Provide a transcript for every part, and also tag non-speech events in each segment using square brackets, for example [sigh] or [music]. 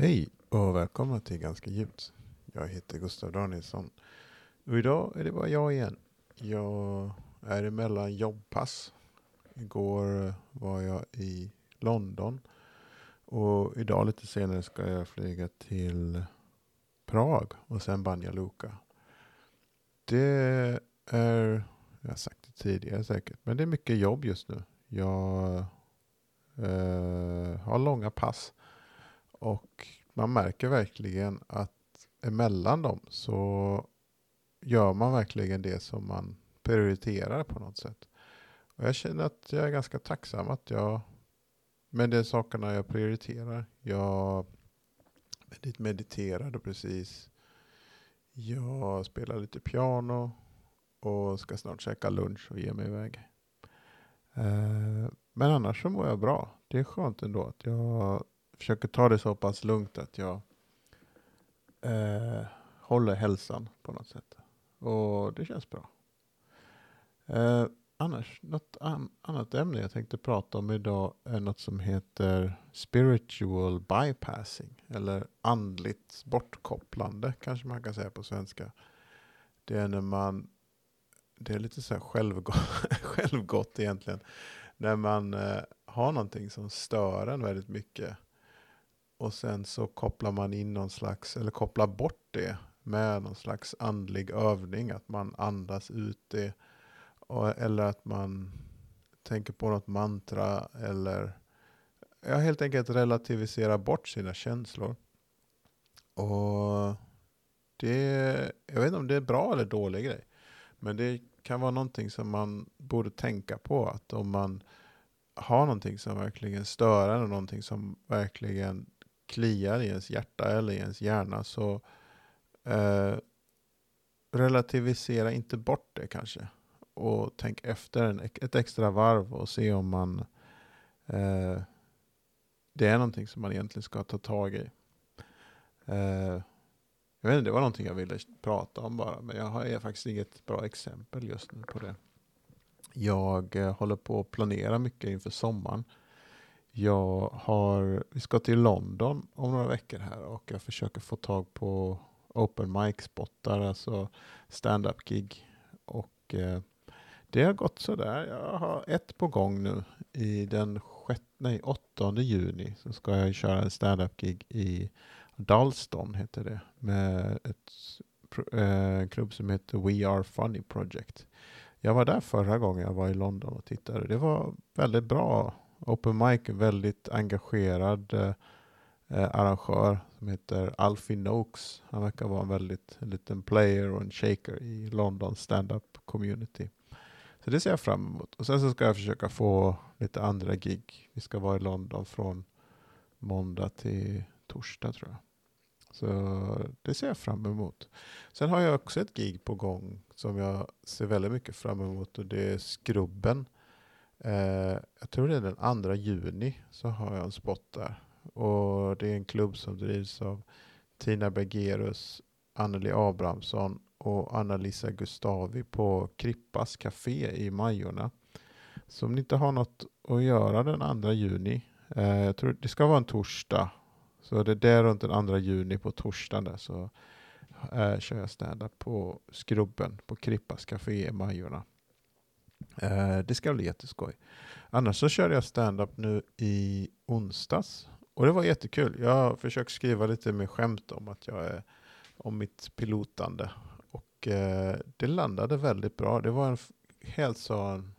Hej och välkomna till Ganska djupt. Jag heter Gustav Danielsson och idag är det bara jag igen. Jag är emellan jobbpass. Igår var jag i London och idag lite senare ska jag flyga till Prag och sen Banja Luka. Det är, jag har sagt det tidigare säkert, men det är mycket jobb just nu. Jag eh, har långa pass och man märker verkligen att emellan dem så gör man verkligen det som man prioriterar på något sätt. Och jag känner att jag är ganska tacksam att jag med de sakerna jag prioriterar. Jag mediterade precis. Jag spelar lite piano och ska snart käka lunch och ge mig iväg. Eh, men annars så mår jag bra. Det är skönt ändå att jag försöker ta det så pass lugnt att jag eh, håller hälsan på något sätt. Och det känns bra. Eh, annars, något an annat ämne jag tänkte prata om idag är något som heter spiritual bypassing. Eller andligt bortkopplande kanske man kan säga på svenska. Det är när man, det är lite så här självgott, [laughs] självgott egentligen. När man eh, har någonting som stör en väldigt mycket och sen så kopplar man in någon slags, eller kopplar bort det med någon slags andlig övning. Att man andas ut det. Och, eller att man tänker på något mantra. Eller ja, helt enkelt relativisera bort sina känslor. Och det, jag vet inte om det är bra eller dålig grej. Men det kan vara någonting som man borde tänka på. Att om man har någonting som verkligen stör en och någonting som verkligen kliar i ens hjärta eller i ens hjärna så eh, relativisera inte bort det kanske. Och tänk efter en, ett extra varv och se om man eh, det är någonting som man egentligen ska ta tag i. Eh, jag vet inte, det var någonting jag ville prata om bara, men jag har faktiskt inget bra exempel just nu på det. Jag eh, håller på att planera mycket inför sommaren. Jag har, vi ska till London om några veckor här och jag försöker få tag på open mic-spottar, alltså stand-up gig. Och eh, det har gått sådär. Jag har ett på gång nu. I den sjätte, nej, 8 juni så ska jag köra en stand-up gig i Dalston, heter det, med ett eh, klubb som heter We Are Funny Project. Jag var där förra gången jag var i London och tittade. Det var väldigt bra Open Mic väldigt engagerad eh, eh, arrangör som heter Alfie Noakes. Han verkar vara en väldigt en liten player och en shaker i London stand-up community. Så det ser jag fram emot. Och sen så ska jag försöka få lite andra gig. Vi ska vara i London från måndag till torsdag tror jag. Så det ser jag fram emot. Sen har jag också ett gig på gång som jag ser väldigt mycket fram emot och det är Skrubben Eh, jag tror det är den 2 juni så har jag en spot där. Och det är en klubb som drivs av Tina Bergerus, Anneli Abrahamsson och Anna-Lisa Gustavi på Krippas Café i Majorna. Så om ni inte har något att göra den 2 juni, eh, jag tror det ska vara en torsdag, så det är där runt den 2 juni på torsdagen där så eh, kör jag stand på Skrubben på Krippas Café i Majorna. Eh, det ska bli jätteskoj. Annars så körde jag stand-up nu i onsdags. Och det var jättekul. Jag har försökt skriva lite mer skämt om att jag är om mitt pilotande. Och eh, det landade väldigt bra. Det var en helt sån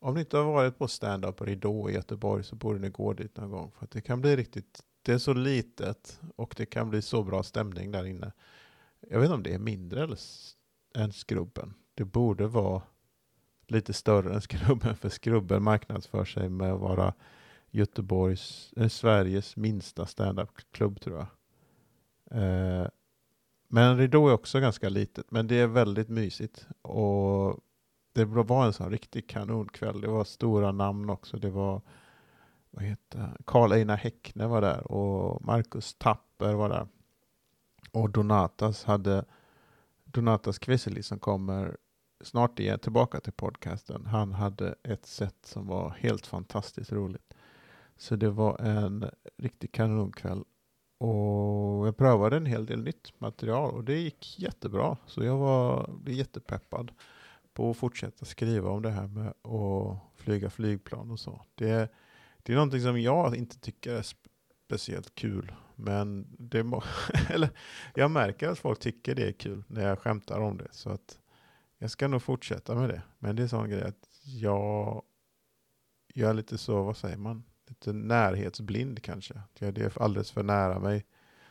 om ni inte har varit på stand-up Ridå i Göteborg så borde ni gå dit någon gång. För att det kan bli riktigt, det är så litet och det kan bli så bra stämning där inne. Jag vet inte om det är mindre eller än Skrubben. Det borde vara lite större än Skrubben, för Skrubben marknadsför sig med att vara Göteborgs, eh, Sveriges minsta standup-klubb tror jag. Eh, men Ridå är också ganska litet, men det är väldigt mysigt. Och det var en sån riktig kanonkväll. Det var stora namn också. Det var vad heter Carl Einar Häckne var där och Marcus Tapper var där. Och Donatas hade Donatas Kveseli som kommer snart igen tillbaka till podcasten. Han hade ett sätt som var helt fantastiskt roligt. Så det var en riktig kanonkväll. och jag prövade en hel del nytt material och det gick jättebra. Så jag var blev jättepeppad på att fortsätta skriva om det här med att flyga flygplan och så. Det, det är någonting som jag inte tycker är speciellt kul. Men det må, [laughs] eller, jag märker att folk tycker det är kul när jag skämtar om det. Så att jag ska nog fortsätta med det. Men det är sån grej att jag, jag är lite så, vad säger man? Lite närhetsblind kanske. Det är alldeles för nära mig.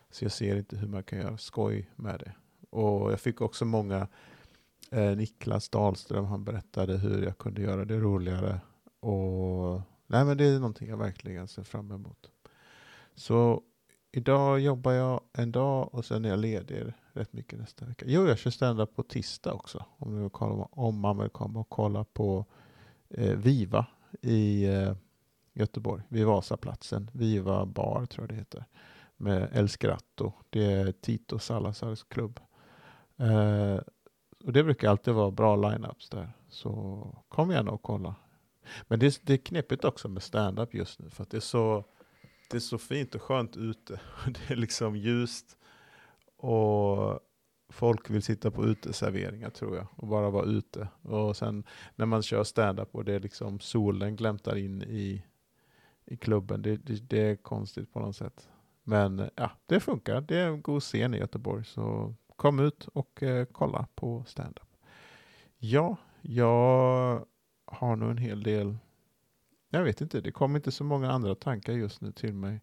Så jag ser inte hur man kan göra skoj med det. Och jag fick också många, eh, Niklas Dahlström, han berättade hur jag kunde göra det roligare. Och nej men det är någonting jag verkligen ser fram emot. Så idag jobbar jag en dag och sen är jag ledig rätt mycket nästa vecka. Jo, jag kör standup på tisdag också. Om, vill kolla, om man vill komma och kolla på eh, Viva i eh, Göteborg, vid Vasaplatsen. Viva bar tror jag det heter. Med El Scratto. Det är Tito Salazars klubb. Eh, och det brukar alltid vara bra lineups där. Så kom gärna och kolla. Men det, det är knepigt också med standup just nu för att det är så det är så fint och skönt ute. [laughs] Det är liksom ljust och folk vill sitta på uteserveringar tror jag och bara vara ute. Och sen när man kör stand-up och det är liksom solen glämtar in i, i klubben, det, det, det är konstigt på något sätt. Men ja, det funkar. Det är en god scen i Göteborg, så kom ut och eh, kolla på stand-up. Ja, jag har nog en hel del jag vet inte, det kommer inte så många andra tankar just nu till mig.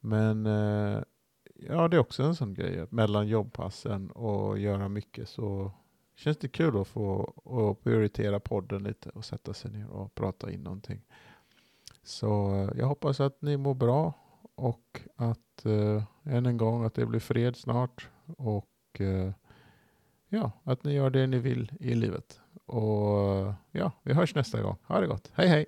Men eh, ja, det är också en sån grej. Mellan jobbpassen och göra mycket så känns det kul att få att prioritera podden lite och sätta sig ner och prata in någonting. Så eh, jag hoppas att ni mår bra och att eh, än en gång att det blir fred snart och eh, ja, att ni gör det ni vill i livet. Och eh, ja, vi hörs nästa gång. Ha det gott. Hej hej!